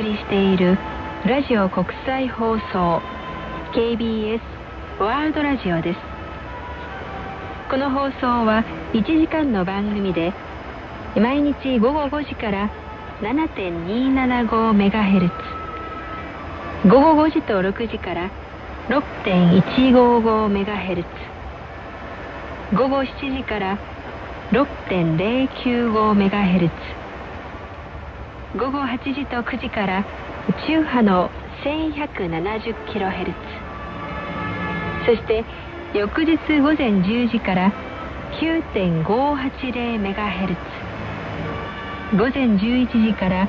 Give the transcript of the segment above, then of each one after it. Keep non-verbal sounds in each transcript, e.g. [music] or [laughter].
送りしているラジオ国際放送 KBS ワールドラジオです。この放送は1時間の番組で毎日午後5時から 7.275MHz 午後5時と6時から 6.155MHz 午後7時から 6.095MHz 午後8時と9時から中波の 1170kHz そして翌日午前10時から 9.580MHz 午前11時から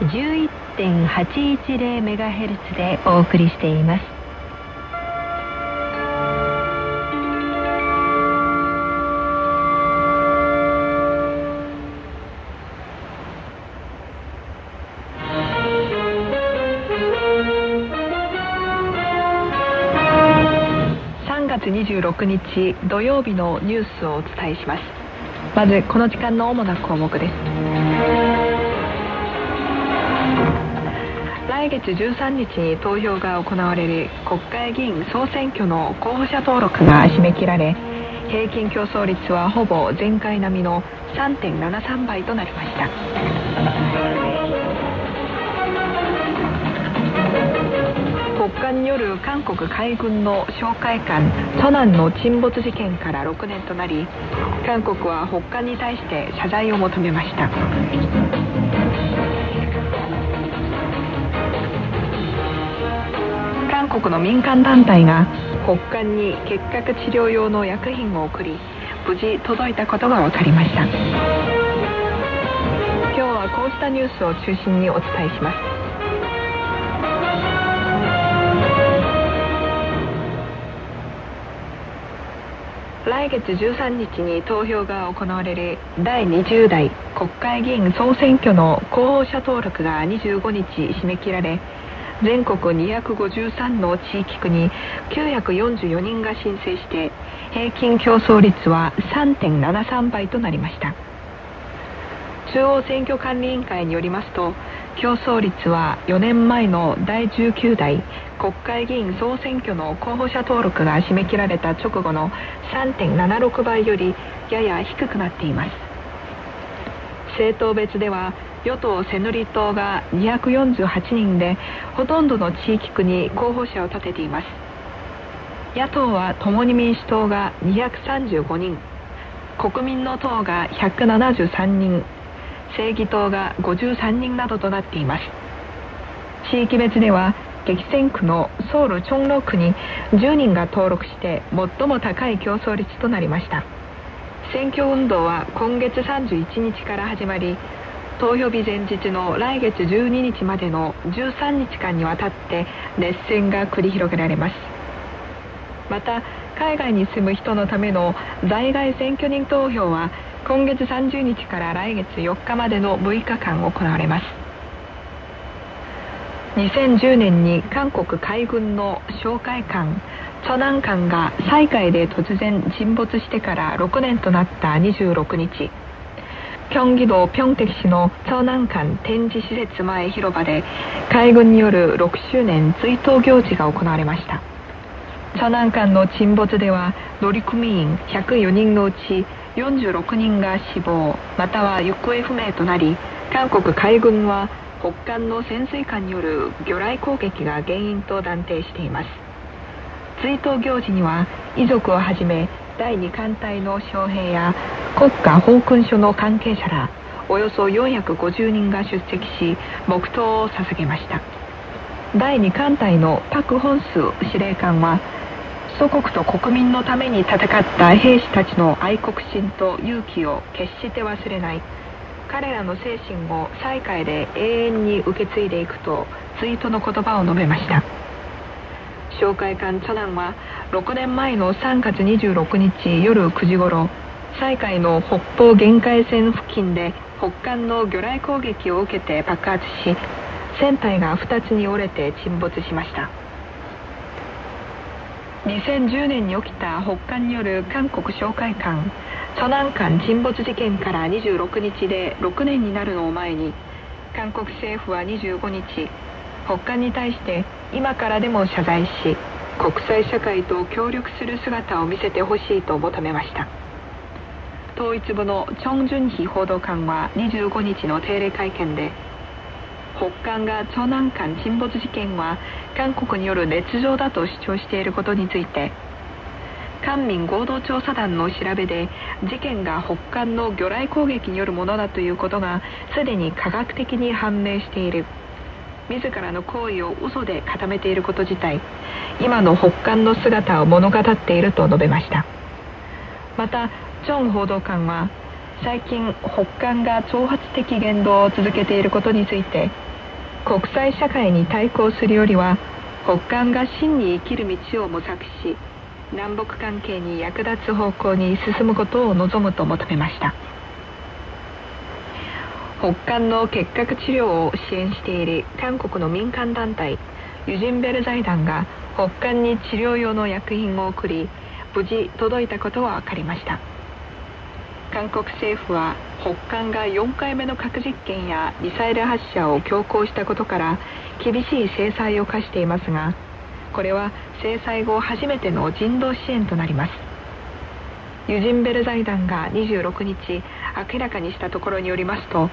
11.810MHz でお送りしています。26日土曜日のニュースをお伝えします。まずこの時間の主な項目です。来月13日に投票が行われる国会議員総選挙の候補者登録が締め切られ平均競争率はほぼ前回並みの3.73倍となりました。国家による韓国海軍の哨戒艦ソナンの沈没事件から6年となり韓国は北韓に対して謝罪を求めました。韓国の民間団体が北韓に結核治療用の薬品を送り無事届いたことが分かりました。今日はこうしたニュースを中心にお伝えします。来月13日に投票が行われる第20代。国会議員総選挙の候補者登録が25日締め切られ全国253の地域区に944人が申請して平均競争率は3.73倍となりました。中央選挙管理委員会によりますと競争率は4年前の第19代国会議員総選挙の候補者登録が締め切られた直後の3.76倍よりやや低くなっています。政党別では与党セヌリ党が248人でほとんどの地域区に候補者を立てています。野党は共に民主党が235人。国民の党が173人。正義党が53人などとなっています。地域別では激戦区のソウルチョンロ区に10人が登録して最も高い競争率となりました。選挙運動は今月31日から始まり投票日前日の来月12日までの13日間にわたって熱戦が繰り広げられます。また海外に住む人のための在外選挙人投票は今月30日から来月4日までの6日間行われます。2010年に韓国海軍の哨戒艦チョナン艦が西海で突然沈没してから6年となった26日京畿道平 tek 市のチョナン艦展示施設前広場で海軍による6周年追悼行事が行われました。チョナン艦の沈没では乗組員104人のうち46人が死亡または行方不明となり韓国海軍は北韓の潜水艦による魚雷攻撃が原因と断定しています。追悼行事には遺族をはじめ第2艦隊の将兵や国家航空署の関係者らおよそ450人が出席し黙祷を捧げました。第2艦隊のパク・ホンス司令官は祖国と国民のために戦った兵士たちの愛国心と勇気を決して忘れない。彼らの精神を西海で永遠に受け継いでいくとツイートの言葉を述べました。紹介官チョナンは6年前の3月26日夜9時頃西海の北方限界線付近で北韓の魚雷攻撃を受けて爆発し船体が2つに折れて沈没しました。2010年に起きた北韓による韓国哨戒艦ソナン艦沈没事件から26日で6年になるのを前に韓国政府は25日北韓に対して今からでも謝罪し国際社会と協力する姿を見せてほしいと求めました。統一部のチョン・ジュンヒ報道官は25日の定例会見で北韓が長南間沈没事件は韓国による捏造だと主張していることについて官民合同調査団の調べで事件が北韓の魚雷攻撃によるものだということがすでに科学的に判明している。自らの行為を嘘で固めていること自体今の北韓の姿を物語っていると述べました。またチョン報道官は最近北韓が挑発的言動を続けていることについて国際社会に対抗するよりは北韓が真に生きる道を模索し南北関係に役立つ方向に進むことを望むと求めました。北韓の結核治療を支援している韓国の民間団体ユジンベル財団が北韓に治療用の薬品を送り無事届いたことは分かりました。韓国政府は北韓が4回目の核実験やミサイル発射を強行したことから厳しい制裁を科していますがこれは制裁後初めての人道支援となります。ユジンベル財団が26日明らかにしたところによりますと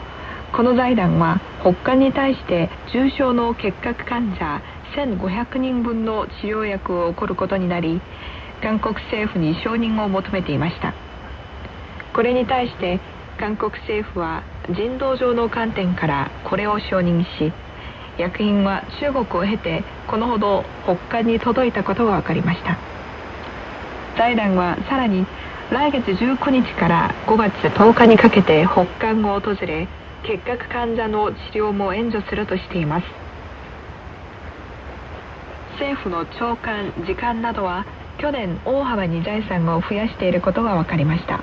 この財団は北韓に対して重症の結核患者1500人分の治療薬を送ることになり韓国政府に承認を求めていました。これに対して韓国政府は人道上の観点からこれを承認し薬品は中国を経てこのほど北韓に届いたことが分かりました。財団はさらに来月19日から5月10日にかけて北韓を訪れ結核患者の治療も援助するとしています。政府の長官時間などは去年大幅に財産を増やしていることが分かりました。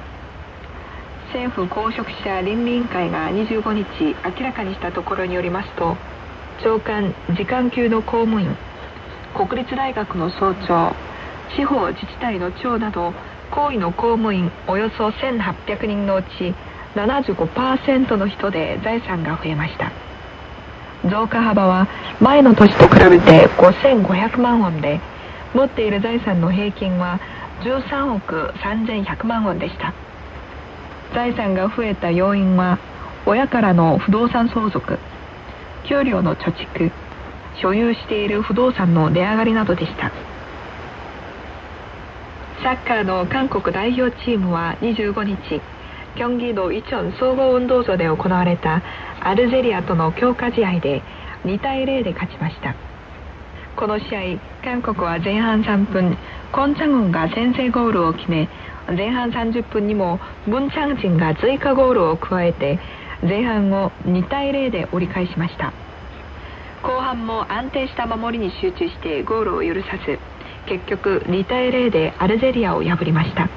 政府公職者倫理委員会が25日明らかにしたところによりますと長官時間級の公務員国立大学の総長地方自治体の長など行為の公務員およそ1800人のうち75%の人で財産が増えました。増加幅は前の年と比べて5500万ウォンで持っている財産の平均は13億3100万ウォンでした。財産が増えた要因は親からの不動産相続給料の貯蓄所有している不動産の値上がりなどでした。サッカーの韓国代表チームは25日キョンギドイチョン総合運動場で行われたアルジェリアとの強化試合で2対0で勝ちました。この試合韓国は前半3分コン・チャゴンが先制ゴールを決め前半30分にもムン・チャンジンが追加ゴールを加えて前半を2対0で折り返しました。後半も安定した守りに集中してゴールを許さず結局2対0でアルジェリアを破りました。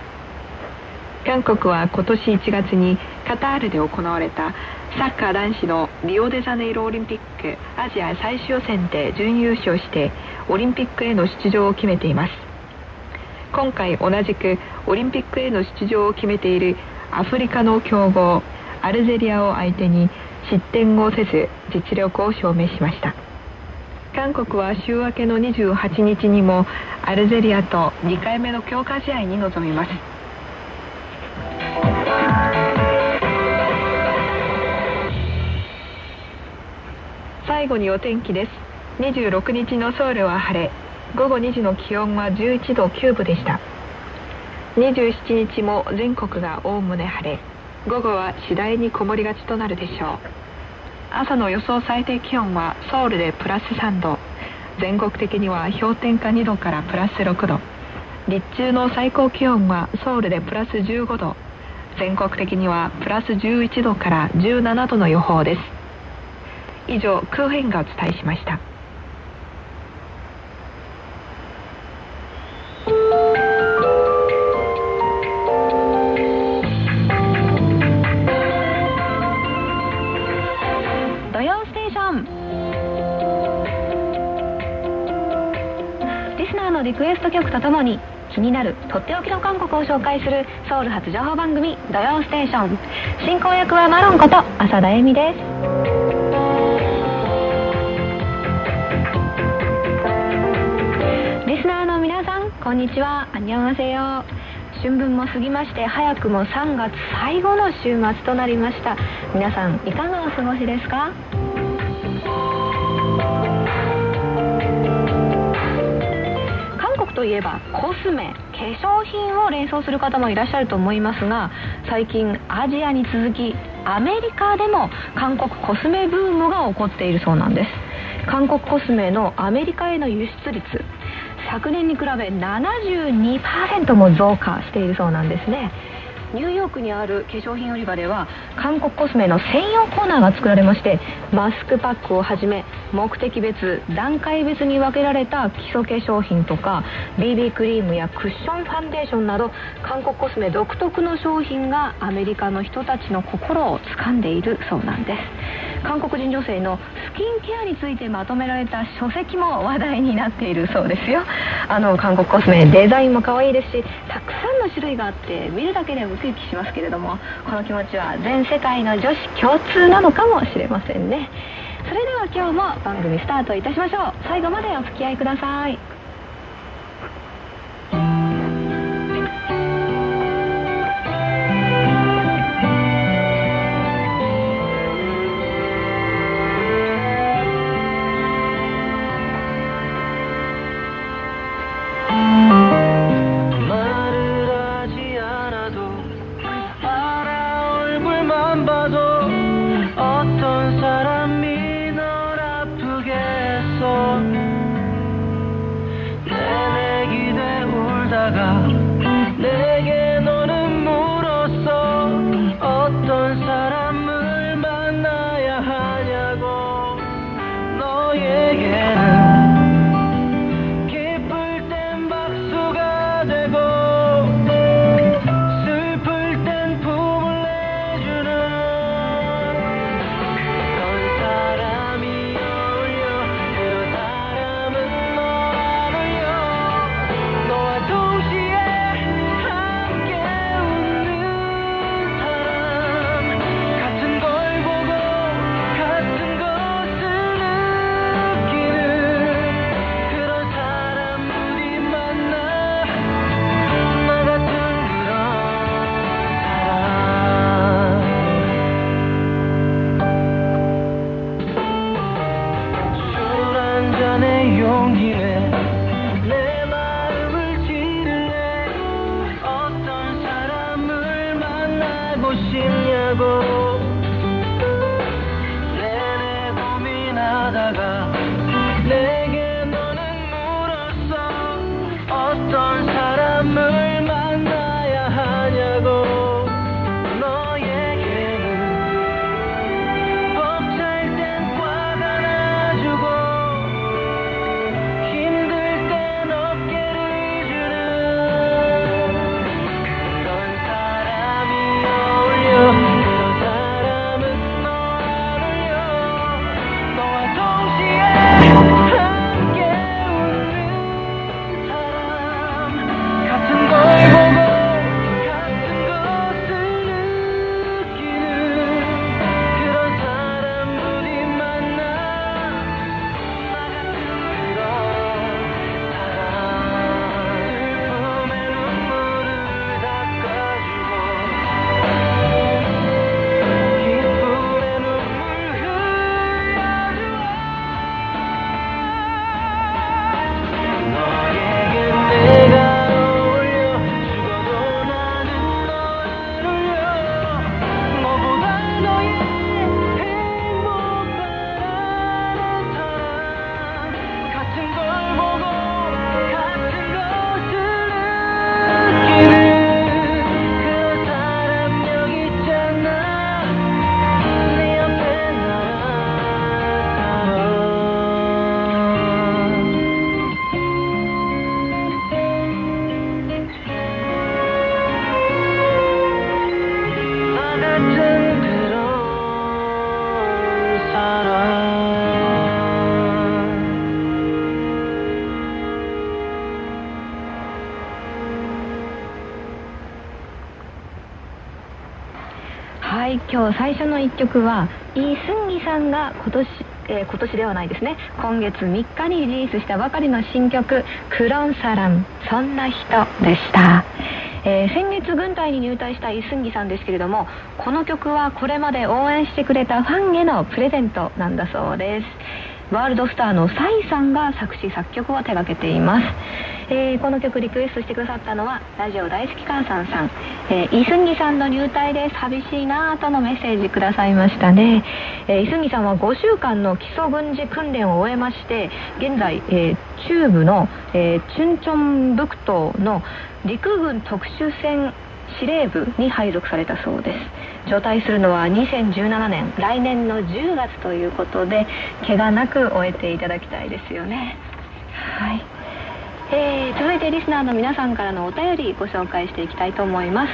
韓国は今年1月にカタールで行われたサッカー男子のリオデジャネイロオリンピックアジア最終予選で準優勝してオリンピックへの出場を決めています。今回同じくオリンピックへの出場を決めているアフリカの強豪アルジェリアを相手に失点をせず実力を証明しました韓国は週明けの28日にもアルジェリアと2回目の強化試合に臨みます最後にお天気です。26日のソウルは晴れ。午後2時の気温は11度9分でした。27日も全国がおおむね晴れ。午後は次第に曇りがちとなるでしょう。朝の予想最低気温はソウルでプラス3度。全国的には氷点下2度からプラス6度。日中の最高気温はソウルでプラス15度。全国的にはプラス11度から17度の予報です。以上空編がお伝えしました。曲とともに気になるとっておきの韓国を紹介するソウル発情報番組「土曜ステーション」進行役はマロンこと浅田恵美ですリスナーの皆さんこんにちは、あにゃませよ。春分も過ぎまして、早くも3月最後の週末となりました。皆さん、いかがお過ごしですか？といえばコスメ化粧品を連想する方もいらっしゃると思いますが最近アジアに続きアメリカでも韓国コスメブームが起こっているそうなんです。韓国コスメのアメリカへの輸出率昨年に比べ72%も増加しているそうなんですね。ニューヨークにある化粧品売り場では韓国コスメの専用コーナーが作られましてマスクパックをはじめ目的別段階別に分けられた基礎化粧品とか BB クリームやクッションファンデーションなど韓国コスメ独特の商品がアメリカの人たちの心を掴んでいるそうなんです。韓国人女性のスキンケアについてまとめられた書籍も話題になっているそうですよ。あの韓国コスメデザインも可愛いですしたくさんの種類があって見るだけでウキウキしますけれどもこの気持ちは全世界の女子共通なのかもしれませんね。それでは今日も番組スタートいたしましょう。最後までお付き合いください。long here. 今日最初の1曲はイ・スンギさんが今年えー、今年ではないですね。今月3日にリリースしたばかりの新曲「クロンサランそんな人」でした、えー、先月軍隊に入隊したイスンギさんですけれどもこの曲はこれまで応援してくれたファンへのプレゼントなんだそうです。ワールドスターのサイさんが作詞作曲を手掛けています。え、この曲リクエストしてくださったのはラジオ大好き母さんさん、えー、イスンギさんの入隊で寂しいなぁとのメッセージくださいましたね、えー、イスンギさんは5週間の基礎軍事訓練を終えまして現在、えー、中部の、えー、チュンチョンブクトの陸軍特殊戦司令部に配属されたそうです。状態するのは2017年来年の10月ということで怪我なく終えていただきたいですよね。はい。えー、続いてリスナーの皆さんからのお便りご紹介していきたいと思います、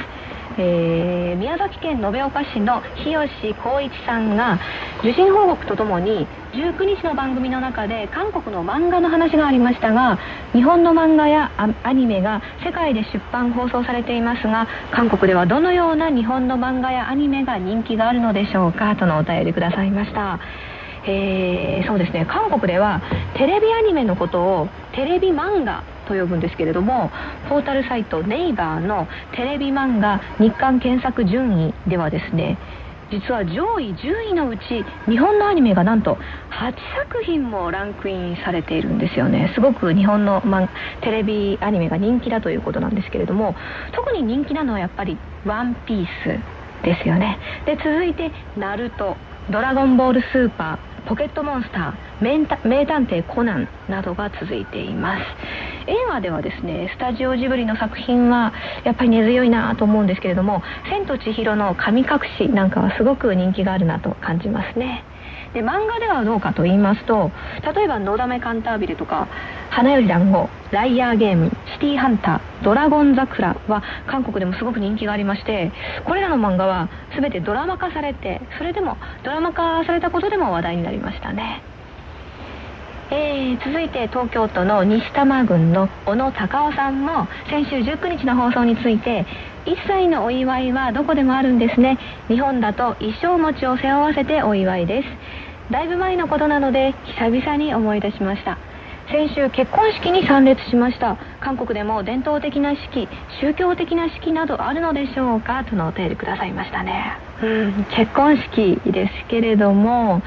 えー、宮崎県延岡市の日吉光一さんが受信報告とともに19日の番組の中で韓国の漫画の話がありましたが日本の漫画やアニメが世界で出版放送されていますが韓国ではどのような日本の漫画やアニメが人気があるのでしょうかとのお便りくださいました。えー、そうですね。韓国ではテレビアニメのことをテレビ漫画と呼ぶんですけれどもポータルサイトネイバーのテレビ漫画日韓検索順位ではですね実は上位10位のうち日本のアニメがなんと8作品もランクインされているんですよね。すごく日本の、ま、テレビアニメが人気だということなんですけれども特に人気なのはやっぱり「ワンピースですよね。で続いて「ナルト」「ドラゴンボールスーパー」ポケットモンスター名探偵コナンなどが続いています。映画ではですねスタジオジブリの作品はやっぱり根強いなと思うんですけれども「千と千尋の神隠し」なんかはすごく人気があるなと感じますね。で漫画ではどうかと言いますと例えば「のだめカンタービレ」とか「花より団子」「ライアーゲーム」「シティーハンター」「ドラゴン桜」は韓国でもすごく人気がありましてこれらの漫画は全てドラマ化されてそれでもドラマ化されたことでも話題になりましたね。えー、続いて東京都の西多摩郡の小野隆夫さんも先週19日の放送について1歳のお祝いはどこでもあるんですね。日本だと一生餅を背負わせてお祝いです。だいぶ前のことなので久々に思い出しました。先週結婚式に参列しました。韓国でも伝統的な式宗教的な式などあるのでしょうか？とのお便りくださいましたね。うん。結婚式ですけれども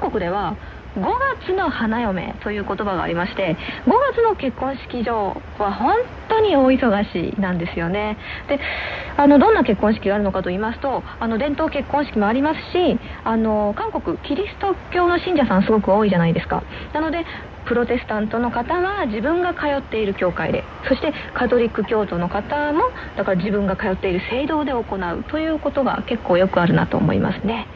韓国では5月の花嫁という言葉がありまして5月の結婚式場は本当に大忙しなんですよね。であのどんな結婚式があるのかと言いますとあの伝統結婚式もありますしあの韓国キリスト教の信者さんすごく多いじゃないですか。なのでプロテスタントの方は自分が通っている教会でそしてカトリック教徒の方もだから自分が通っている聖堂で行うということが結構よくあるなと思いますね。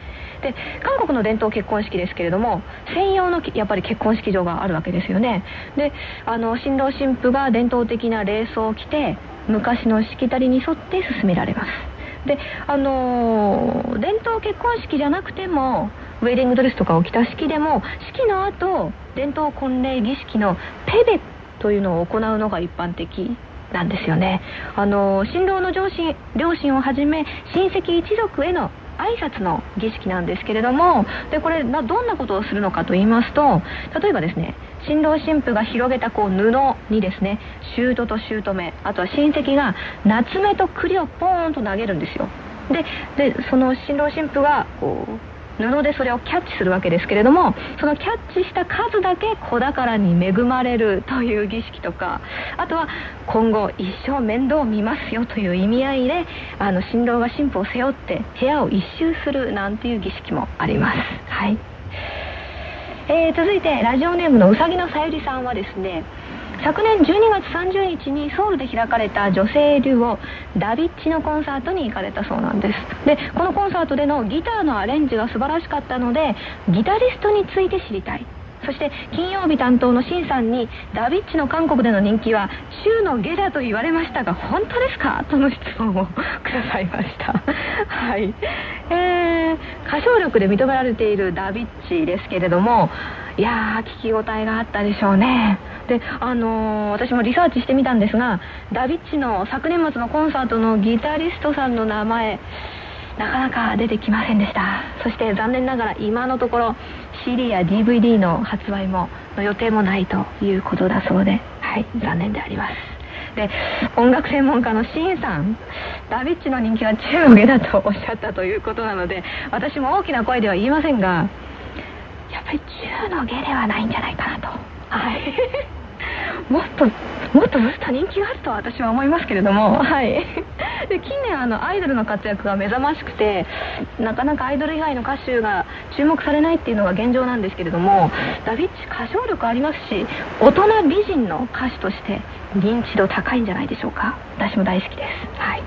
で韓国の伝統結婚式ですけれども専用のやっぱり結婚式場があるわけですよね。であの新郎新婦が伝統的な礼装を着て昔のしきたりに沿って進められます。であのー、伝統結婚式じゃなくてもウェディングドレスとかを着た式でも式の後伝統婚礼儀式のペベというのを行うのが一般的なんですよね。あの、新郎の両親両親をはじめ親戚一族への挨拶の儀式なんですけれどもでこれどんなことをするのかと言いますと例えばですね新郎新婦が広げたこう布にですね姑と姑あとは親戚が夏目と栗をポーンと投げるんですよ。ででその新郎新婦がこう布でそれをキャッチするわけですけれどもそのキャッチした数だけ子宝に恵まれるという儀式とかあとは今後一生面倒を見ますよという意味合いであの新郎が新婦を背負って部屋を一周するなんていう儀式もあります。はいえー、続いてラジオネームのうさぎのさゆりさんはですね昨年12月30日にソウルで開かれた女性デュオダビッチのコンサートに行かれたそうなんです。でこのコンサートでのギターのアレンジが素晴らしかったのでギタリストについて知りたい。そして金曜日担当のシンさんにダビッチの韓国での人気は週の下だと言われましたが本当ですか？との質問をくださいました。はい。えー、歌唱力で認められているダビッチですけれどもいやー聞き応えがあったでしょうね。であのー、私もリサーチしてみたんですがダビッチの昨年末のコンサートのギタリストさんの名前なかなか出てきませんでした。そして残念ながら今のところ CD や DVD の発売もの予定もないということだそうではい残念であります。で音楽専門家のシンさんダビッチの人気は中の下だとおっしゃったということなので私も大きな声では言いませんがやっぱり中の下ではないんじゃないかなと。はい。もっともっとずっと人気があると私は思いますけれども、はい、[laughs] で近年あのアイドルの活躍が目覚ましくてなかなかアイドル以外の歌手が注目されないっていうのが現状なんですけれどもダビッチ歌唱力ありますし大人美人の歌手として認知度高いんじゃないでしょうか。私も大好きです、はい、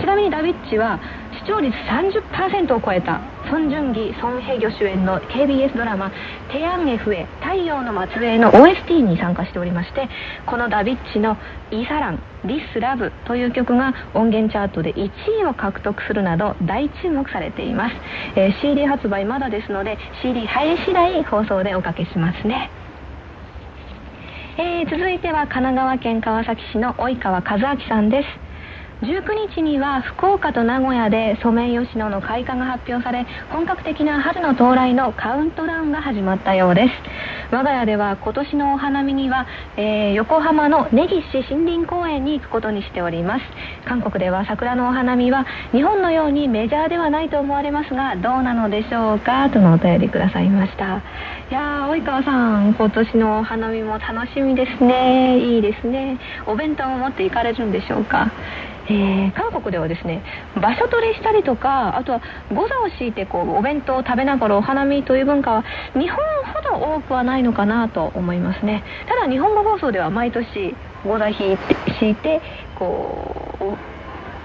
ちなみにダビッチは視聴率30%を超えた。ソン・ジュンギ、ソン・ヘギョ主演の KBS ドラマ「テヤンゲフエ太陽の末裔」の OST に参加しておりましてこのダビッチの「イサラン」「ディス・ラブ」という曲が音源チャートで1位を獲得するなど大注目されています、えー、CD 発売まだですので CD 入り次第放送でおかけしますね。えー、続いては神奈川県川崎市の及川和明さんです。19日には福岡と名古屋でソメイヨシノの開花が発表され本格的な春の到来のカウントダウンが始まったようです。我が家では今年のお花見には、えー、横浜の根岸森林公園に行くことにしております。韓国では桜のお花見は日本のようにメジャーではないと思われますがどうなのでしょうか？とのお便りくださいました。いやー及川さん今年のお花見も楽しみですね。いいですね。お弁当を持って行かれるんでしょうか？えー、韓国ではですね場所取りしたりとかあとはゴザを敷いてこうお弁当を食べながらお花見という文化は日本ほど多くはないのかなと思いますね。ただ日本語放送では毎年ゴザ敷いて敷いてこ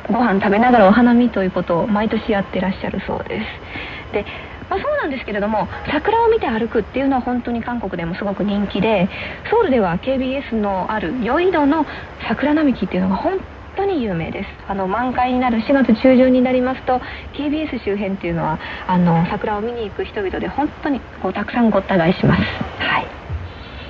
うご飯食べながらお花見ということを毎年やってらっしゃるそうです。でまあ、そうなんですけれども桜を見て歩くっていうのは本当に韓国でもすごく人気でソウルでは KBS のあるヨイドの桜並木っていうのが本当に有名です。あの満開になる4月中旬になりますと KBS 周辺っていうのはあの桜を見に行く人々で本当にこうたくさんごった返します。はい。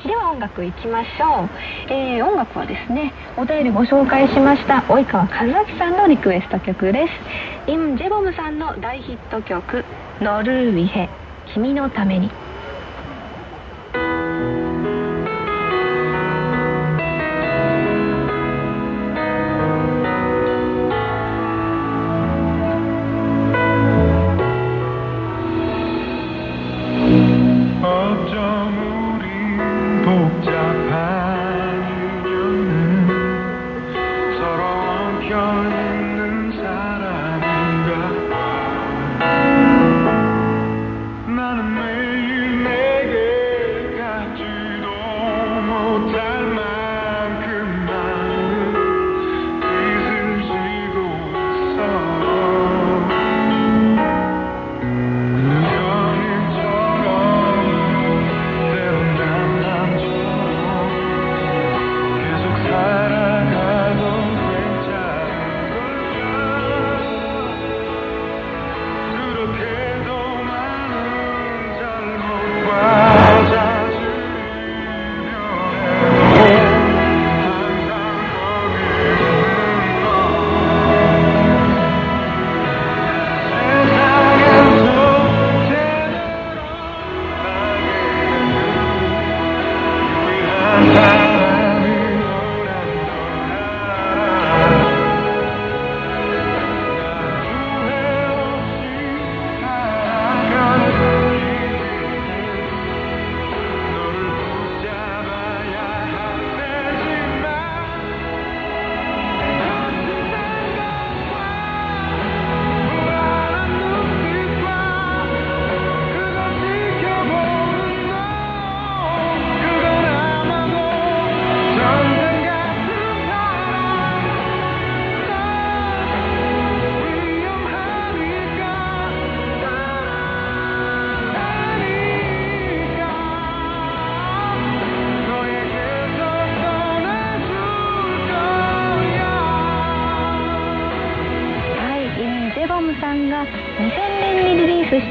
では音楽いきましょう、えー、音楽はですねお便りご紹介しました及川和明さんのリクエスト曲です。イム・ジェボムさんの大ヒット曲「ノルウィヘ君のために」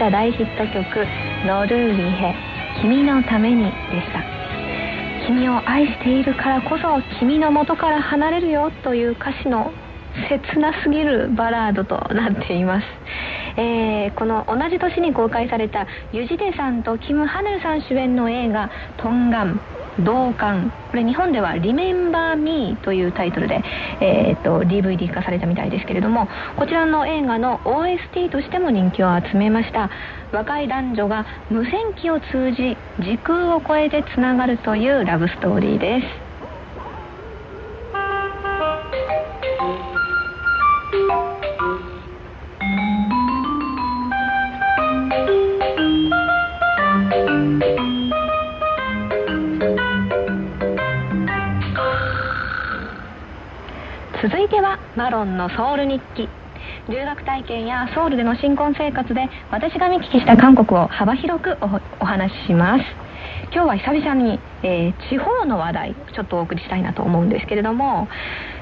た大ヒット曲「ノルーリヘ君のために」でした。君を愛しているからこそ君の元から離れるよという歌詞の切なすぎるバラードとなっています、えー、この同じ年に公開されたユジデさんとキム・ハヌルさん主演の映画「トンガン」同感。これ日本では「Remember Me」というタイトルで、えーと、DVD 化されたみたいですけれどもこちらの映画の OST としても人気を集めました。若い男女が無線機を通じ時空を超えてつながるというラブストーリーです。マロンのソウル日記。留学体験やソウルでの新婚生活で私が見聞きした韓国を幅広くお話しします。今日は久々に、えー、地方の話題ちょっとお送りしたいなと思うんですけれども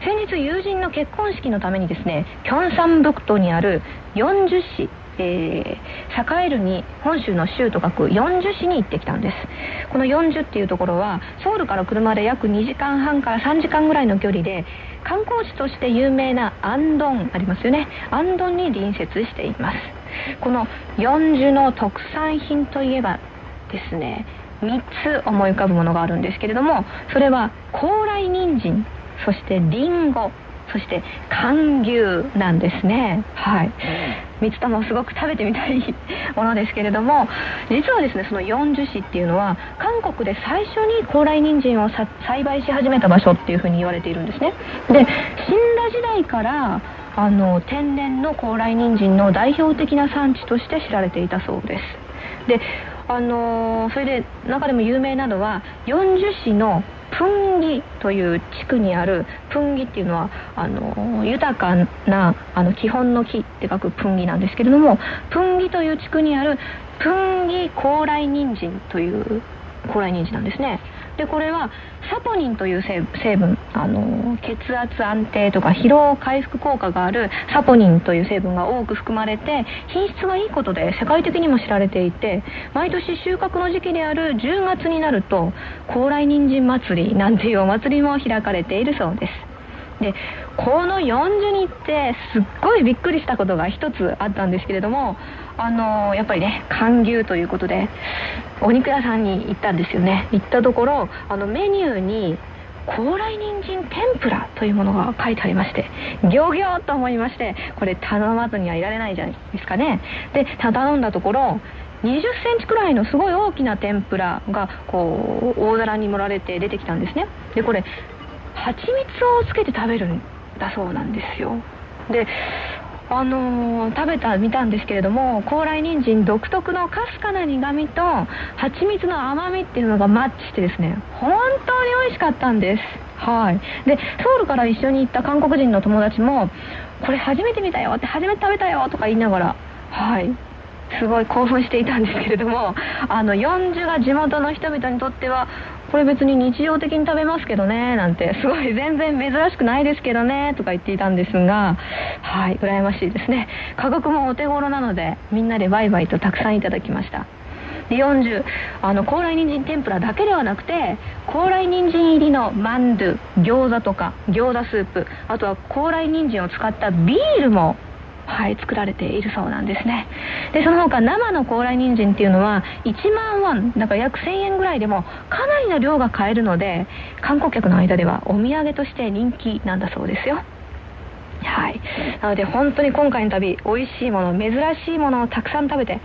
先日友人の結婚式のためにですねキョンサンブクトにある40市えー、栄えるに本州の州と書く40市に行ってきたんです。この40っていうところはソウルから車で約2時間半から3時間ぐらいの距離で観光地として有名なアンドンありますよね。アンドンに隣接しています。この40の特産品といえばですね3つ思い浮かぶものがあるんですけれどもそれは高麗人参そしてリンゴ。そして寒牛なんですね。はい。三つ玉をすごく食べてみたいものですけれども実はですねその四樹市っていうのは韓国で最初に高麗人参を栽培し始めた場所っていうふうに言われているんですね。で死んだ時代からあの天然の高麗人参の代表的な産地として知られていたそうです。であのー、それで中でも有名なのは四樹市のプンギという地区にあるプンギっていうのはあの豊かなあの基本の木って書くプンギなんですけれどもプンギという地区にあるプンギ高麗人参という高麗人参なんですね。でこれはサポニンという成分あの血圧安定とか疲労回復効果があるサポニンという成分が多く含まれて品質がいいことで世界的にも知られていて毎年収穫の時期である10月になると高麗人参祭りなんていうお祭りも開かれているそうです。でこの40日ってすっごいびっくりしたことが一つあったんですけれどもあのやっぱりね寒牛ということでお肉屋さんに行ったんですよね。行ったところあのメニューに高麗人参天ぷらというものが書いてありましてギョギョと思いましてこれ頼まずにはいられないじゃないですかね。で頼んだところ20センチくらいのすごい大きな天ぷらがこう大皿に盛られて出てきたんですね。でこれ蜂蜜をつけて食べるんだそうなんですよ。であのー、食べた見たんですけれども高麗人参独特のかすかな苦みと蜂蜜の甘みっていうのがマッチしてですね本当に美味しかったんです。はい。でソウルから一緒に行った韓国人の友達もこれ初めて見たよって初めて食べたよとか言いながらはい。すごい興奮していたんですけれどもあの40が地元の人々にとってはこれ別に日常的に食べますけどねなんてすごい全然珍しくないですけどねとか言っていたんですがはい羨ましいですね。価格もお手頃なのでみんなでバイバイとたくさんいただきました。で40あの高麗人参天ぷらだけではなくて高麗人参入りのマンドゥ餃子とか餃子スープあとは高麗人参を使ったビールもはい、作られているそうなんですね。でその他生の高麗人参っていうのは1万ウォンだから約1000円ぐらいでもかなりの量が買えるので観光客の間ではお土産として人気なんだそうですよ。はい。なので本当に今回の旅美味しいもの珍しいものをたくさん食べて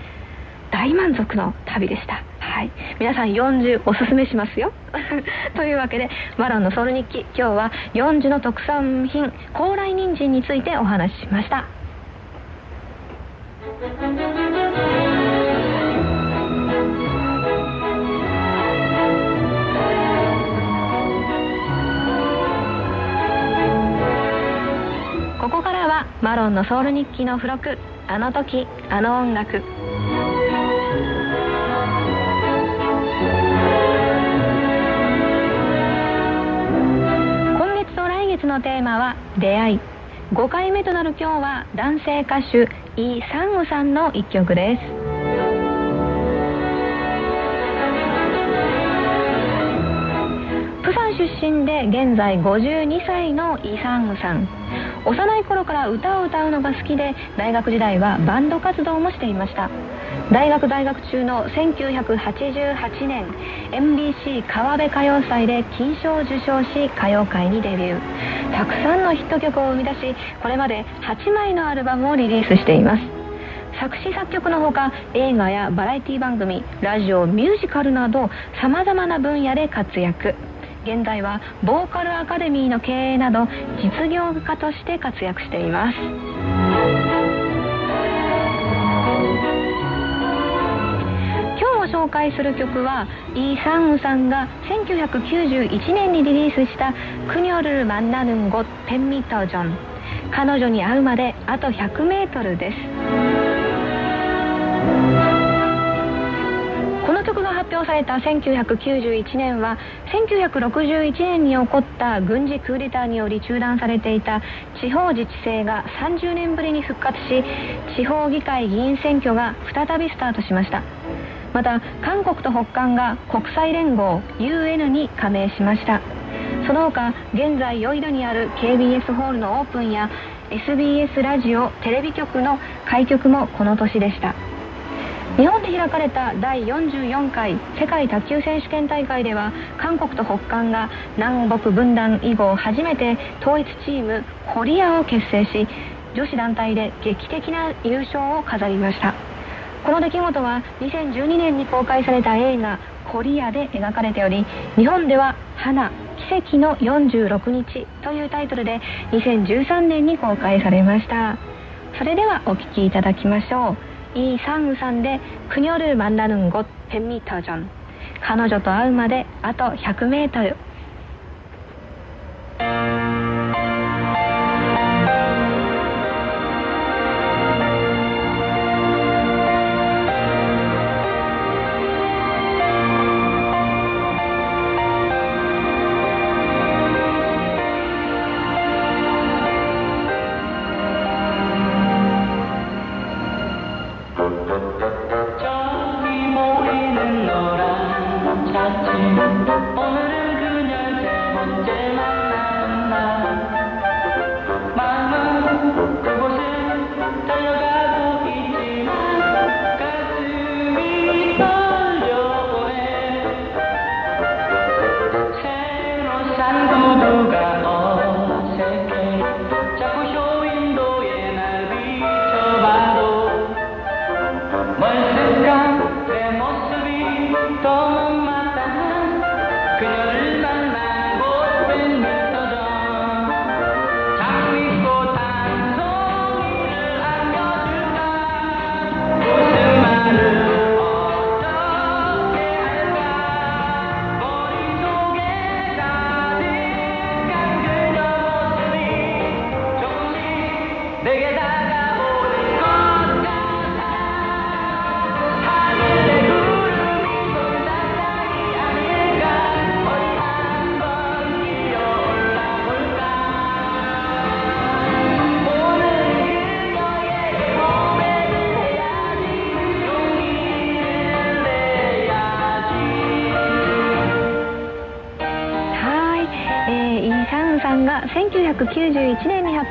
大満足の旅でした。はい。皆さん40おすすめしますよ。[laughs] というわけでマロンのソウル日記。今日は40の特産品高麗人参についてお話ししました。ここからはマロンのソウル日記の付録。あの時あの音楽。今月と来月のテーマは出会い。5回目となる今日は男性歌手イ・サンウさんの一曲です。プサン出身で現在52歳のイ・サンウさん。幼い頃から歌を歌うのが好きで大学時代はバンド活動もしていました。大学在学中の1988年 MBC 川辺歌謡祭で金賞を受賞し歌謡界にデビュー。たくさんのヒット曲を生み出しこれまで8枚のアルバムをリリースしています。作詞作曲のほか映画やバラエティ番組ラジオミュージカルなどさまざまな分野で活躍。現在はボーカルアカデミーの経営など実業家として活躍しています。紹介する曲はイ・サンウさんが1991年にリリースした「クニョルマンナヌンゴ・ペンミトジョン」彼女に会うまであと 100m です。この曲が発表された1991年は1961年に起こった軍事クーデターにより中断されていた地方自治制が30年ぶりに復活し地方議会議員選挙が再びスタートしました。また韓国と北韓が国際連合 UN に加盟しました。その他現在ヨイドにある KBS ホールのオープンや SBS ラジオテレビ局の開局もこの年でした。日本で開かれた第44回世界卓球選手権大会では韓国と北韓が南北分断以後初めて統一チームコリアを結成し女子団体で劇的な優勝を飾りました。この出来事は2012年に公開された映画「コリア」で描かれており日本では「花奇跡の46日」というタイトルで2013年に公開されましたそれではお聴きいただきましょう이 상우산대 그녀를 만나는 곳 100m 전 간호조 또 아우마대 아또 100m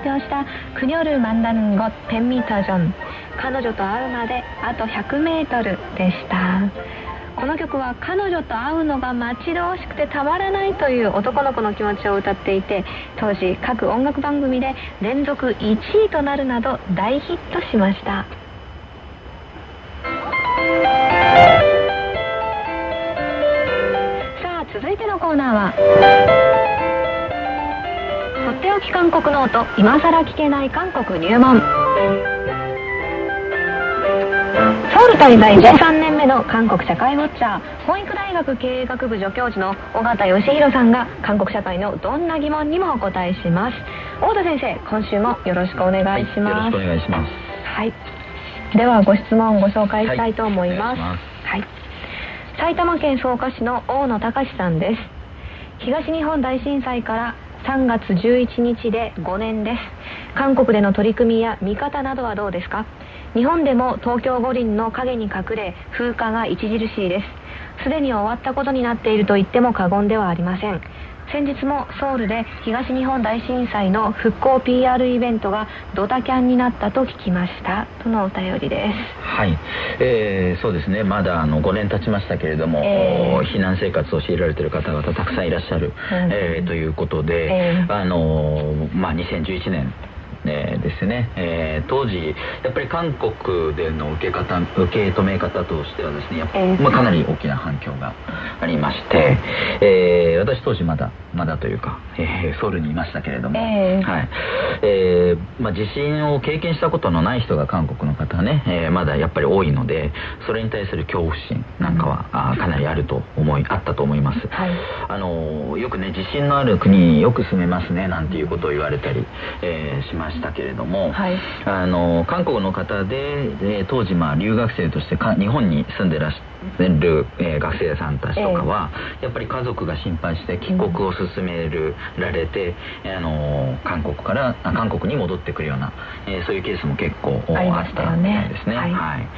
表した「クニョル・マンダンゴ・テンミタジョン」彼女と会うまであと 100m でした。この曲は彼女と会うのが待ち遠しくてたまらないという男の子の気持ちを歌っていて当時各音楽番組で連続1位となるなど大ヒットしました。さあ続いてのコーナーは。とっておき韓国ノート今さら聞けない韓国入門。ソウル滞在13年目の韓国社会ウォッチャー本育大学経営学部助教授の尾形義弘さんが韓国社会のどんな疑問にもお答えします。大田先生今週もよろしくお願いします、はい、よろしくお願いします。はい。ではご質問をご紹介したいと思います。はい、埼玉県草加市の大野隆さんです。東日本大震災から3月11日で5年です。韓国での取り組みや見方などはどうですか？日本でも東京五輪の陰に隠れ風化が著しいです。すでに終わったことになっていると言っても過言ではありません。先日もソウルで東日本大震災の復興 PR イベントがドタキャンになったと聞きました。とのお便りです。はい、えー、そうですね。まだあの5年経ちましたけれども、えー、避難生活を強いられている方々たくさんいらっしゃる、うん、え。ー、ということで、えー、あのまあ、2011年えー、ですね、えー、当時やっぱり韓国での受け方受け止め方としてはですねやっぱ、まあ、かなり大きな反響がありまして、えー、私当時まだまだというか、えー、ソウルにいましたけれども、えー、はい。えーまあ、地震を経験したことのない人が韓国の方はね、えー、まだやっぱり多いのでそれに対する恐怖心なんかは、うん、あかなりあると思いあったと思います、はい、あのよくね地震のある国によく住めますねなんていうことを言われたり、えー、しましたけれども、はい、あの韓国の方で、えー、当時まあ留学生としてか日本に住んでらっしゃる、えー、学生さんたちとかは、えー、やっぱり家族が心配して帰国を進める、られて、あの韓国から韓国に戻ってくるような、えー、そういうケースも結構あったみたいですね。はい、はい、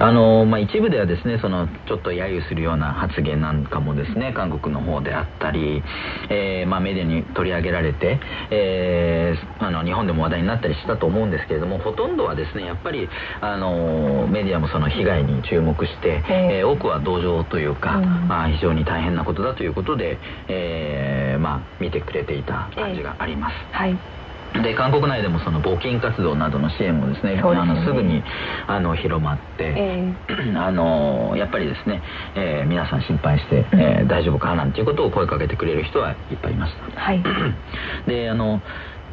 あのまあ、一部ではですねそのちょっと揶揄するような発言なんかもですね韓国の方であったり、えーまあ、メディアに取り上げられて、えー、あの日本でも話題になったりしたと思うんですけれどもほとんどはですねやっぱりあのメディアもその被害に注目して、えー、多くは同情というか、うん、まあ、非常に大変なことだということで、えーまあ、見てくれていた感じがあります。えー、はい。で韓国内でもその募金活動などの支援もですね、ね、あのすぐにあの広まって、え [clears throat] ー、あのやっぱりですね、えー、皆さん心配して、えー、大丈夫かなんていうことを声かけてくれる人はいっぱいいました。はい、[clears throat] であの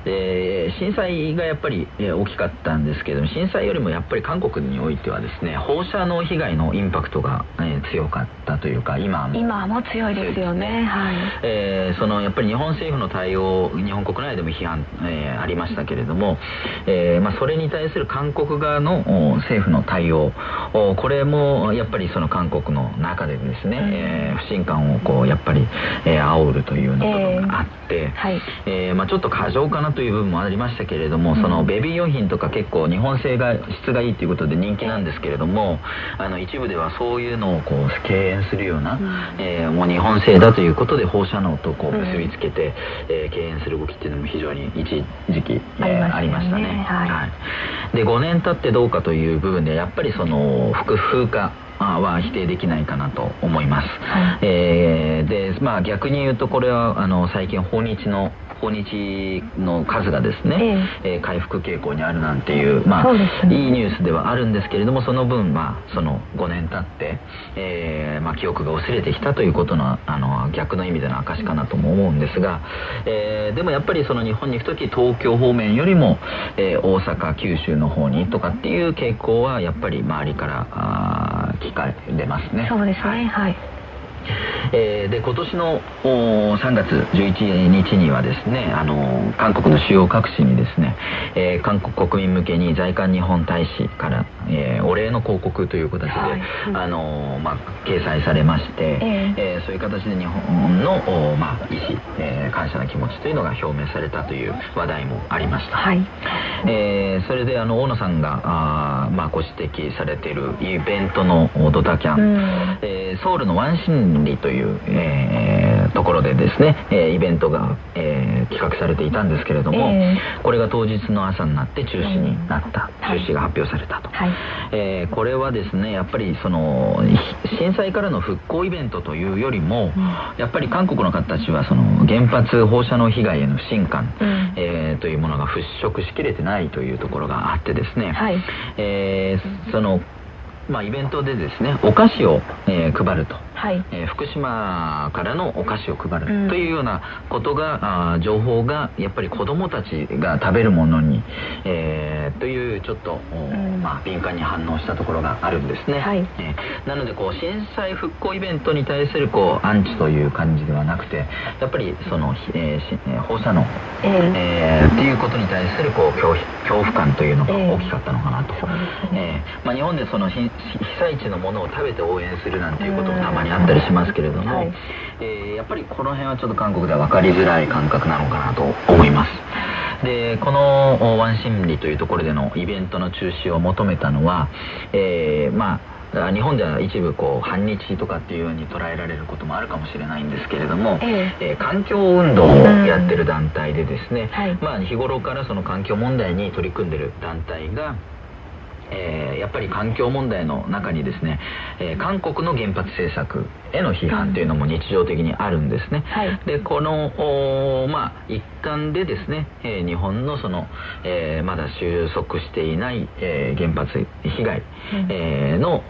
で震災がやっぱり大きかったんですけど震災よりもやっぱり韓国においてはですね放射能被害のインパクトが、え強かったというか今も。今も強いですよね、はい。えー、そのやっぱり日本政府の対応日本国内でも批判、えー、ありましたけれども、えーまあ、それに対する韓国側の政府の対応これもやっぱりその韓国の中でですね、うん、えー、不信感をこうやっぱり、えー、煽るというような部分があって、えー。はい。えーまあ、ちょっと過剰かなという部分もありましたけれども、そのベビー用品とか結構日本製が質がいいということで人気なんですけれどもあの一部ではそういうのをこう敬遠するような、うん、えー、もう日本製だということで放射能とこう結びつけて、うん、えー、敬遠する動きっていうのも非常に一時期、えー、ありましたね。はい、はい、で5年経ってどうかという部分でやっぱりその風化は否定できないかなと思います、はい、えー、でまあ逆に言うとこれはあの最近訪日の訪日の数がですね、ええ。回復傾向にあるなんていう、まあ、ね、いいニュースではあるんですけれどもその分、まあ、その5年経って、えーまあ、記憶が薄れてきたということのあの逆の意味での証かなとも思うんですが、えー、でもやっぱりその日本に行く時東京方面よりも、えー、大阪九州の方にとかっていう傾向はやっぱり周りからあ聞かれますね。そうですねはい、はいえー、で今年の3月11日にはですねあの韓国の主要各地にですね、えー、韓国国民向けに在韓日本大使から、えー、お礼の広告という形で、はい、あのまあ、掲載されまして、えー、えー、そういう形で日本の、まあ、意思、えー、感謝の気持ちというのが表明されたという話題もありました、はい。えー、それであの大野さんがあ、まあ、ご指摘されているイベントのドタキャン、うん、えー、ソウルのワンシン理という、えー、ところでですね、えー、イベントが、えー、企画されていたんですけれども、えー、これが当日の朝になって中止になった、中止が発表されたと、はい、えー、これはですねやっぱりその震災からの復興イベントというよりも、うん、やっぱり韓国の方たちはその原発放射能被害への不信感、うん、えー、というものが払拭しきれてないというところがあってですね、はい、えー、そのまあ、イベントでですねお菓子を、えー、配ると、はい。えー、福島からのお菓子を配るというようなことが、うん、あ情報がやっぱり子どもたちが食べるものに、えー、というちょっと、うん、まあ、敏感に反応したところがあるんですね、はい、えー、なのでこう震災復興イベントに対するこうアンチという感じではなくてやっぱりその、えー、放射能、えーえー、っていうことに対するこう恐恐怖感というのが大きかったのかなと、えー、ね。えー、まあ、日本でその被災地のものを食べて応援するなんていうこともたまにあったりしますけれども、はい、えー、やっぱりこの辺はちょっと韓国では分かりづらい感覚なのかなと思います。でこのワンシンリというところでのイベントの中止を求めたのは、えー、まあ日本では一部こう反日とかっていうように捉えられることもあるかもしれないんですけれども、ええ。ー、環境運動をやってる団体でですね、はい、まあ、日頃からその環境問題に取り組んでる団体がえー、やっぱり環境問題の中にですね、えー、韓国の原発政策への批判というのも日常的にあるんですね、はい、でこのまあ、一環でですね、えー、日本のその、えまだ収束していない、え原発被害、うん、えの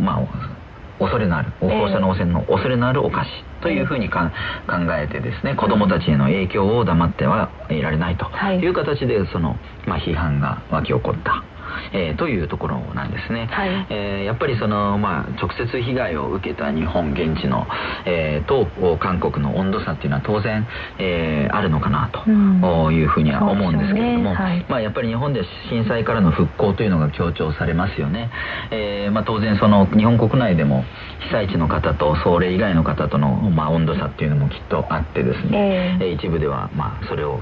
まあ恐れのある放射能汚染の恐れのあるお菓子というふうにか、考えてですね子どもたちへの影響を黙ってはいられないとい。う形でその、まあ、批判が湧き起こったえー、というところなんですね、はい、えー、やっぱりその、まあ、直接被害を受けた日本現地の、えー、と韓国の温度差っていうのは当然、えー、あるのかなというふうには思うんですけれども、ね。はい、まあ、やっぱり日本で震災からの復興というのが強調されますよね、えーまあ、当然その日本国内でも被災地の方とそれ以外の方との、まあ、温度差っていうのもきっとあってですね、えー、一部では、まあ、それを、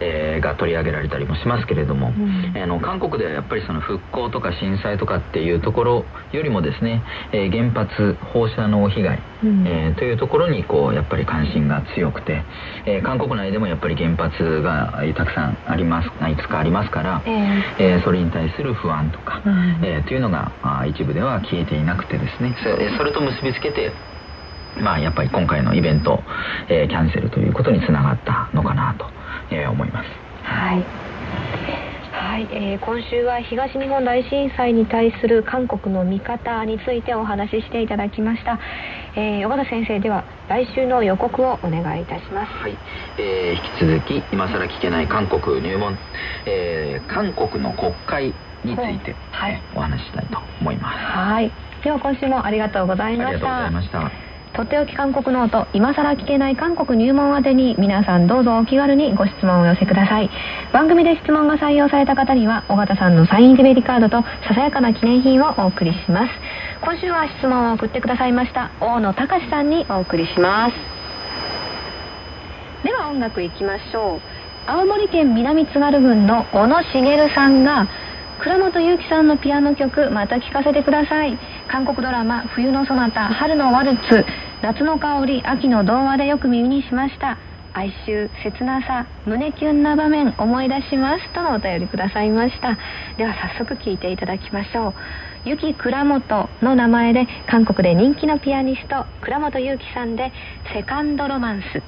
えー、が取り上げられたりもしますけれども、うん、あの韓国ではやっぱりその復興とか震災とかっていうところよりもですね、えー、原発放射能被害、うん、えー、というところにこうやっぱり関心が強くて、えー、韓国内でもやっぱり原発がたくさんありますいくつかありますから、えー、それに対する不安とか、うん、えー、というのがあ一部では消えていなくてですね。そそれと結びつけてまあやっぱり今回のイベント、えー、キャンセルということにつながったのかなと、えー、思います。はいはい、えー、今週は東日本大震災に対する韓国の見方についてお話ししていただきました、えー、小田先生では来週の予告をお願いいたします。はい、えー、引き続き今更聞けない韓国入門、えー、韓国の国会について、はい、お話ししたいと思います。はい。では今週もありがとうございました。ありがとうございましたとっておき韓国ノート今さら聞けない韓国入門宛てに皆さんどうぞお気軽にご質問をお寄せください。番組で質問が採用された方には尾形さんのサイン入りベリカードとささやかな記念品をお送りします。今週は質問を送ってくださいました大野隆さんにお送りします。では音楽いきましょう。青森県南津軽郡の小野茂さんが倉本祐樹さんのピアノ曲また聴かせてください。韓国ドラマ「冬のそなた」「春のワルツ」「夏の香り」「秋の童話」でよく耳にしました。哀愁切なさ胸キュンな場面思い出しますとのお便りくださいました。では早速聴いていただきましょう。ゆき倉本の名前で韓国で人気のピアニスト倉本祐樹さんでセカンドロマンス。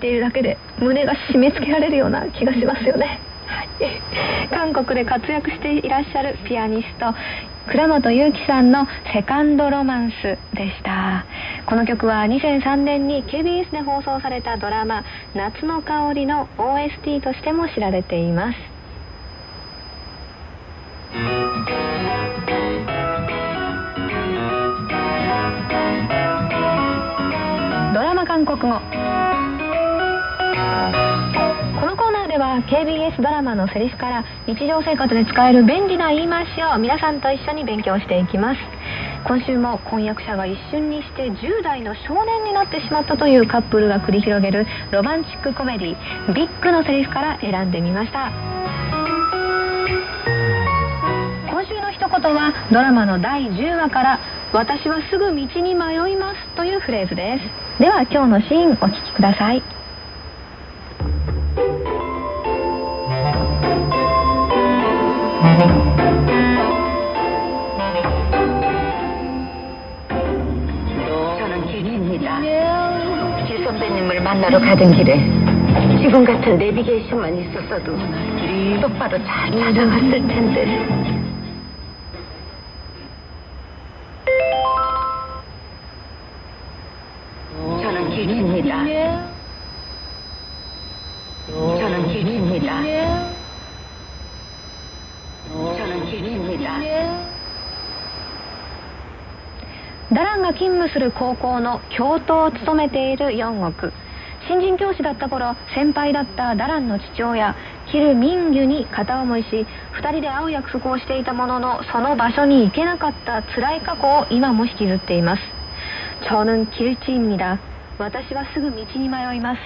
ているだけで胸が締め付けられるような気がしますよね、はい、韓国で活躍していらっしゃるピアニスト倉本裕樹さんの「セカンドロマンス」でした。この曲は2003年に KBS で放送されたドラマ「夏の香り」の OST としても知られています。KBS ドラマのセリフから日常生活で使える便利な言い回しを皆さんと一緒に勉強していきます。今週も婚約者が一瞬にして10代の少年になってしまったというカップルが繰り広げるロマンチックコメディビッグのセリフから選んでみました。今週の一言はドラマの第10話から「私はすぐ道に迷います」というフレーズです。では今日のシーンお聞きください。 만나러 가던 길에 지금 같은 내비게이션만 있었어도 똑바로 잘 찾아갔을 텐데. 저는 길입니다. 저는 길입니다. 저는 길입니다. ダランが勤務する高校の教頭を務めているヨンオク 新人教師だった頃先輩だったダランの父親キル・ミンギュに片思いし2人で会う約束をしていたもののその場所に行けなかった辛い過去を今も引きずっています저는길치입니다私はすぐ道に迷います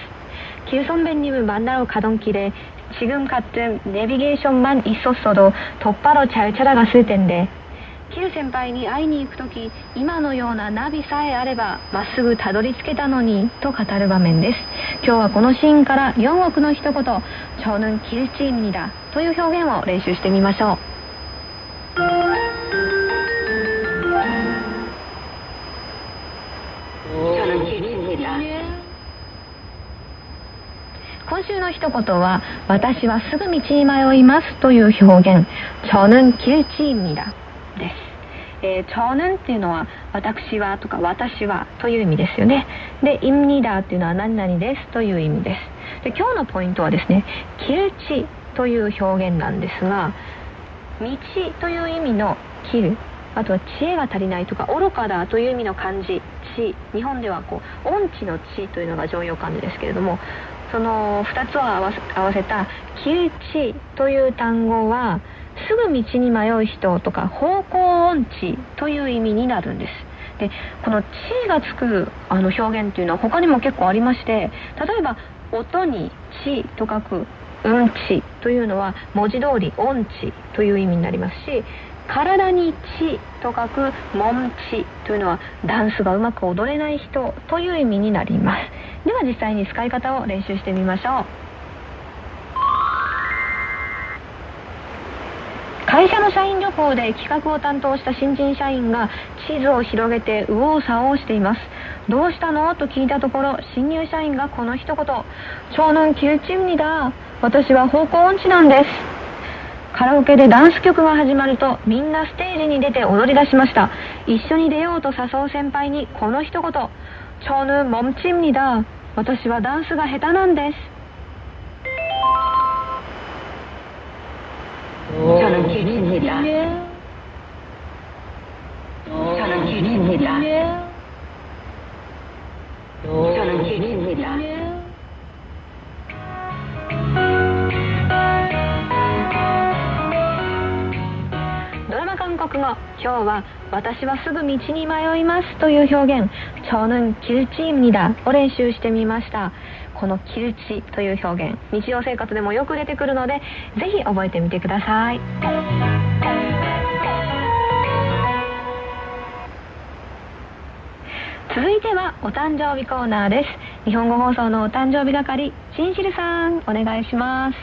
길선배님을만나러가던길에지금같은내비게이션만있었어도똑바로잘찾아갔을텐데 キル先輩に会いに行く時今のようなナビさえあればまっすぐたどり着けたのにと語る場面です今日はこのシーンから4億の一言「超能キルチームにだ」という表現を練習してみましょう今週の一言は「私はすぐ道に迷います」という表現「저는길치입니다」です えー、超年っていうのは私はとか私はという意味ですよね。でイムニダーっていうのは何々ですという意味です。で今日のポイントはですねキルチという表現なんですが道という意味のキルあとは知恵が足りないとか愚かだという意味の漢字知日本ではこう音痴の知というのが常用漢字ですけれどもその2つを合わせた「キルチ」という単語はすぐ道に迷う人とか方向音痴という意味になるんです。でこの「地」がつくあの表現っていうのは他にも結構ありまして例えば音に「地」と書く「うんち」というのは文字通り音痴という意味になりますし体に「地」と書く「もんち」というのはダンスがうまく踊れない人という意味になります。では実際に使い方を練習してみましょう。会社の社員旅行で企画を担当した新人社員が地図を広げて右往左往していますどうしたのと聞いたところ新入社員がこの一言長男9チームにだ私は方向音痴なんですカラオケでダンス曲が始まるとみんなステージに出て踊り出しました一緒に出ようと誘う先輩にこの一言長男몸칩니다私はダンスが下手なんです 저는 길입니다. 저는 길입니다. 저는 길입니다. 드라마 한국어 今日は私はすぐ道に迷いますという表現저는길치입니다を練習してみました この「キルチ」という表現日常生活でもよく出てくるのでぜひ覚えてみてください。続いてはお誕生日コーナーです。日本語放送のお誕生日係シンシルさんお願いします。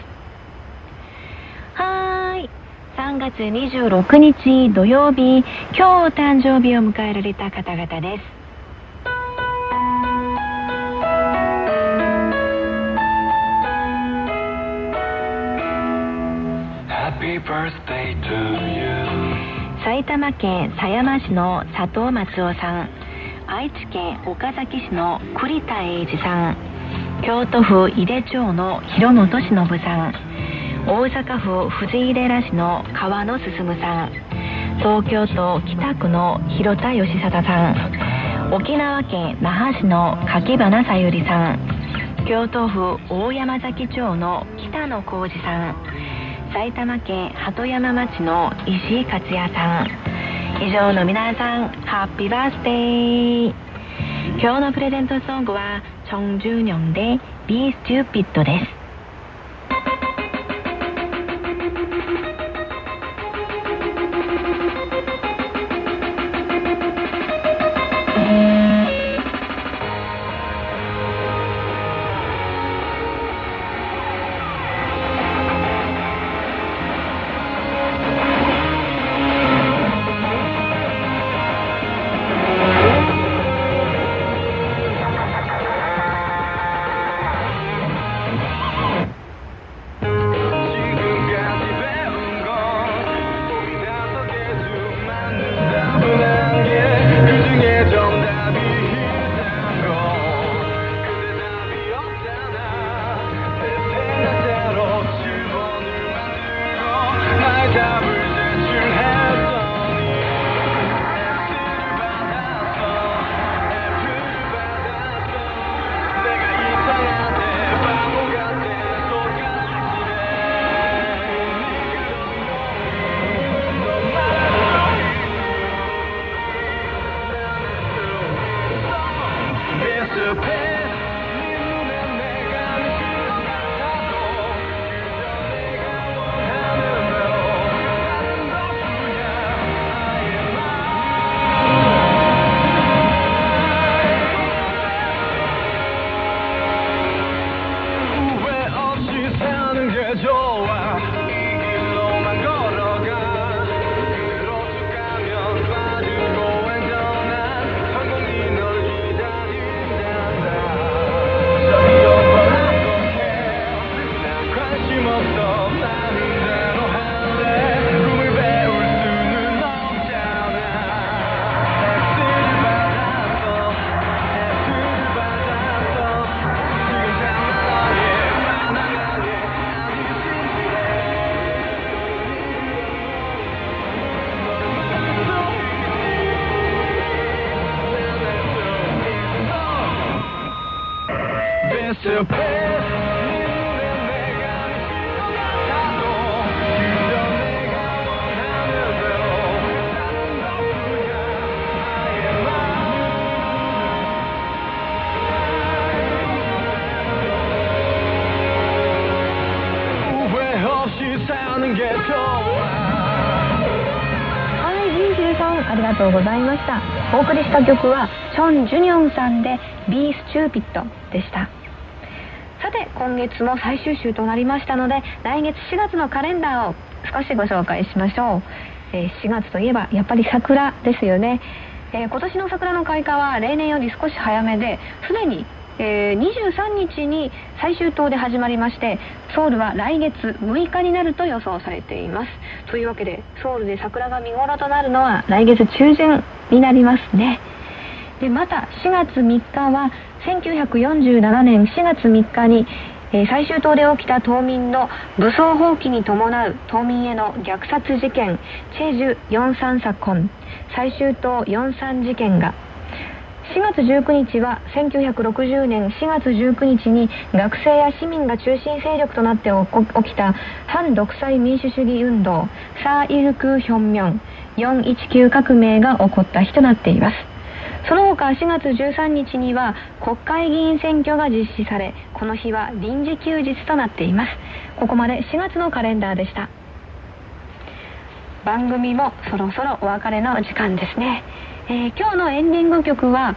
はい。3月26日土曜日今日お誕生日を迎えられた方々です。埼玉県狭山市の佐藤松夫さん。愛知県岡崎市の栗田英二さん。京都府井手町の広本忍さん。大阪府藤井寺市の川野進さん。東京都北区の広田義貞さん。沖縄県那覇市の柿花さゆりさん。京都府大山崎町の北野浩二さん。埼玉県鳩山町の石井克也さん。以上の皆さんハッピーバースデー。今日のプレゼントソングはチョン・ジュニョンでビースチューピッドです。お送りした曲はチョン・ジュニョンさんで「Be Stupid」でした。さて今月も最終週となりましたので来月4月のカレンダーを少しご紹介しましょう、え、4月といえばやっぱり桜ですよね、え、今年の桜の開花は例年より少し早めですでにえー、23日に最終島で始まりましてソウルは来月6日になると予想されています。というわけでソウルで桜が見頃となるのは来月中旬になりますね。でまた4月3日は1947年4月3日に、えー、最終島で起きた島民の武装蜂起に伴う島民への虐殺事件チェジュ43サコン最終島43事件が4月19日は1960年4月19日に学生や市民が中心勢力となって起きた反独裁民主主義運動サーイルクヒョンミョン419革命が起こった日となっています。その他4月13日には国会議員選挙が実施されこの日は臨時休日となっています。ここまで4月のカレンダーでした。番組もそろそろお別れの時間ですね。えー、今日のエンディング曲は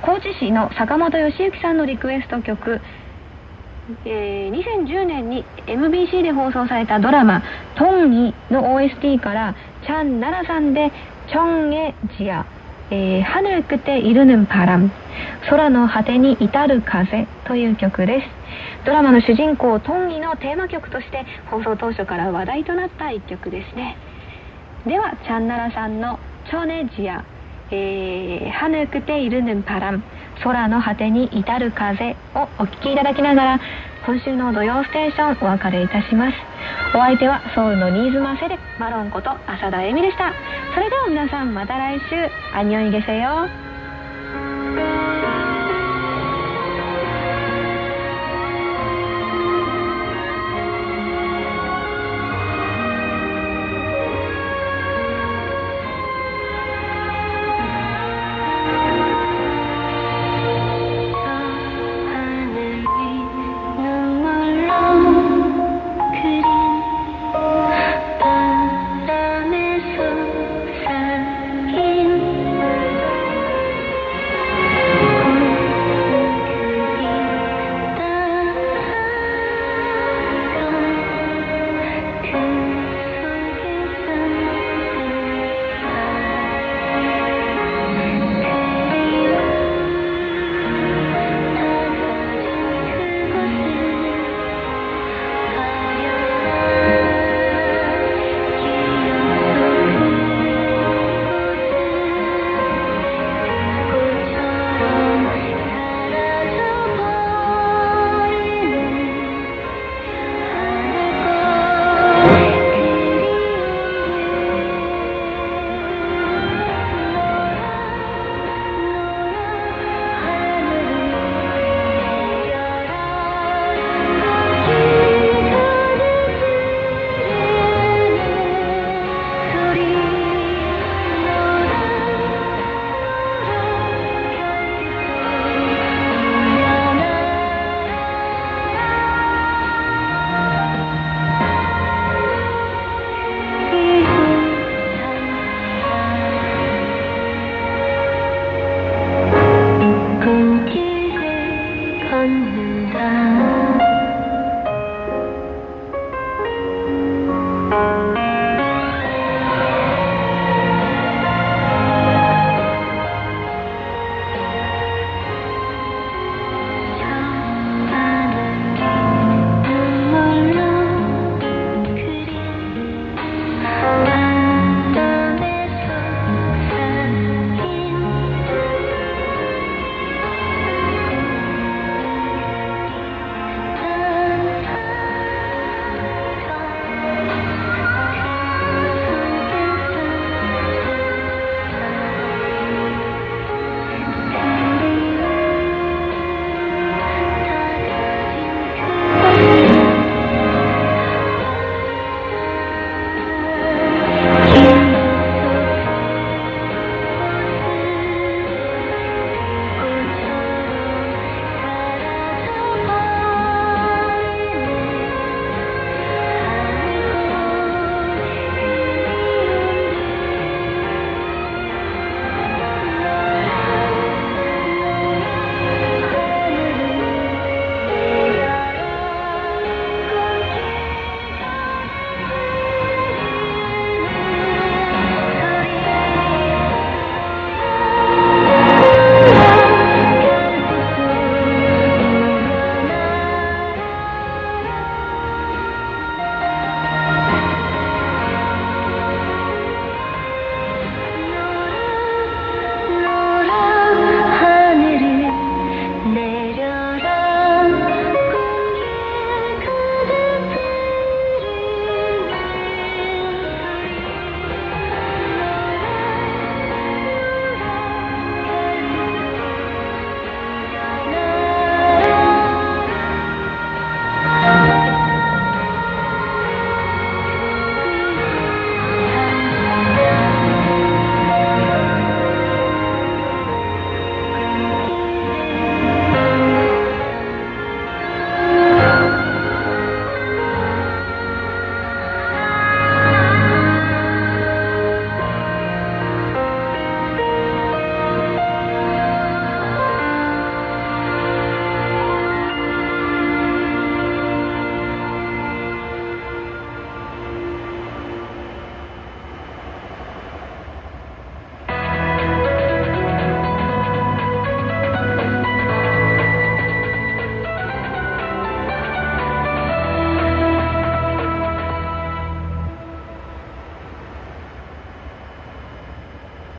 高知市の坂本義行さんのリクエスト曲、えー、2010年に MBC で放送されたドラマ「トンギ」の OST からチャン・ナラさんで「チョンエジア」えー、ハヌクテイルヌンパラン空の果てに至る風という曲です。ドラマの主人公トンギのテーマ曲として放送当初から話題となった一曲ですね。ではチャンナラさんの「チョネジア」えー、はぬくているぬんぱらん空の果てに至る風をお聴きいただきながら今週の「土曜ステーション」お別れいたします。お相手はソウルの新妻セレマロンこと浅田恵美でした。それでは皆さんまた来週。アニオンイゲセよ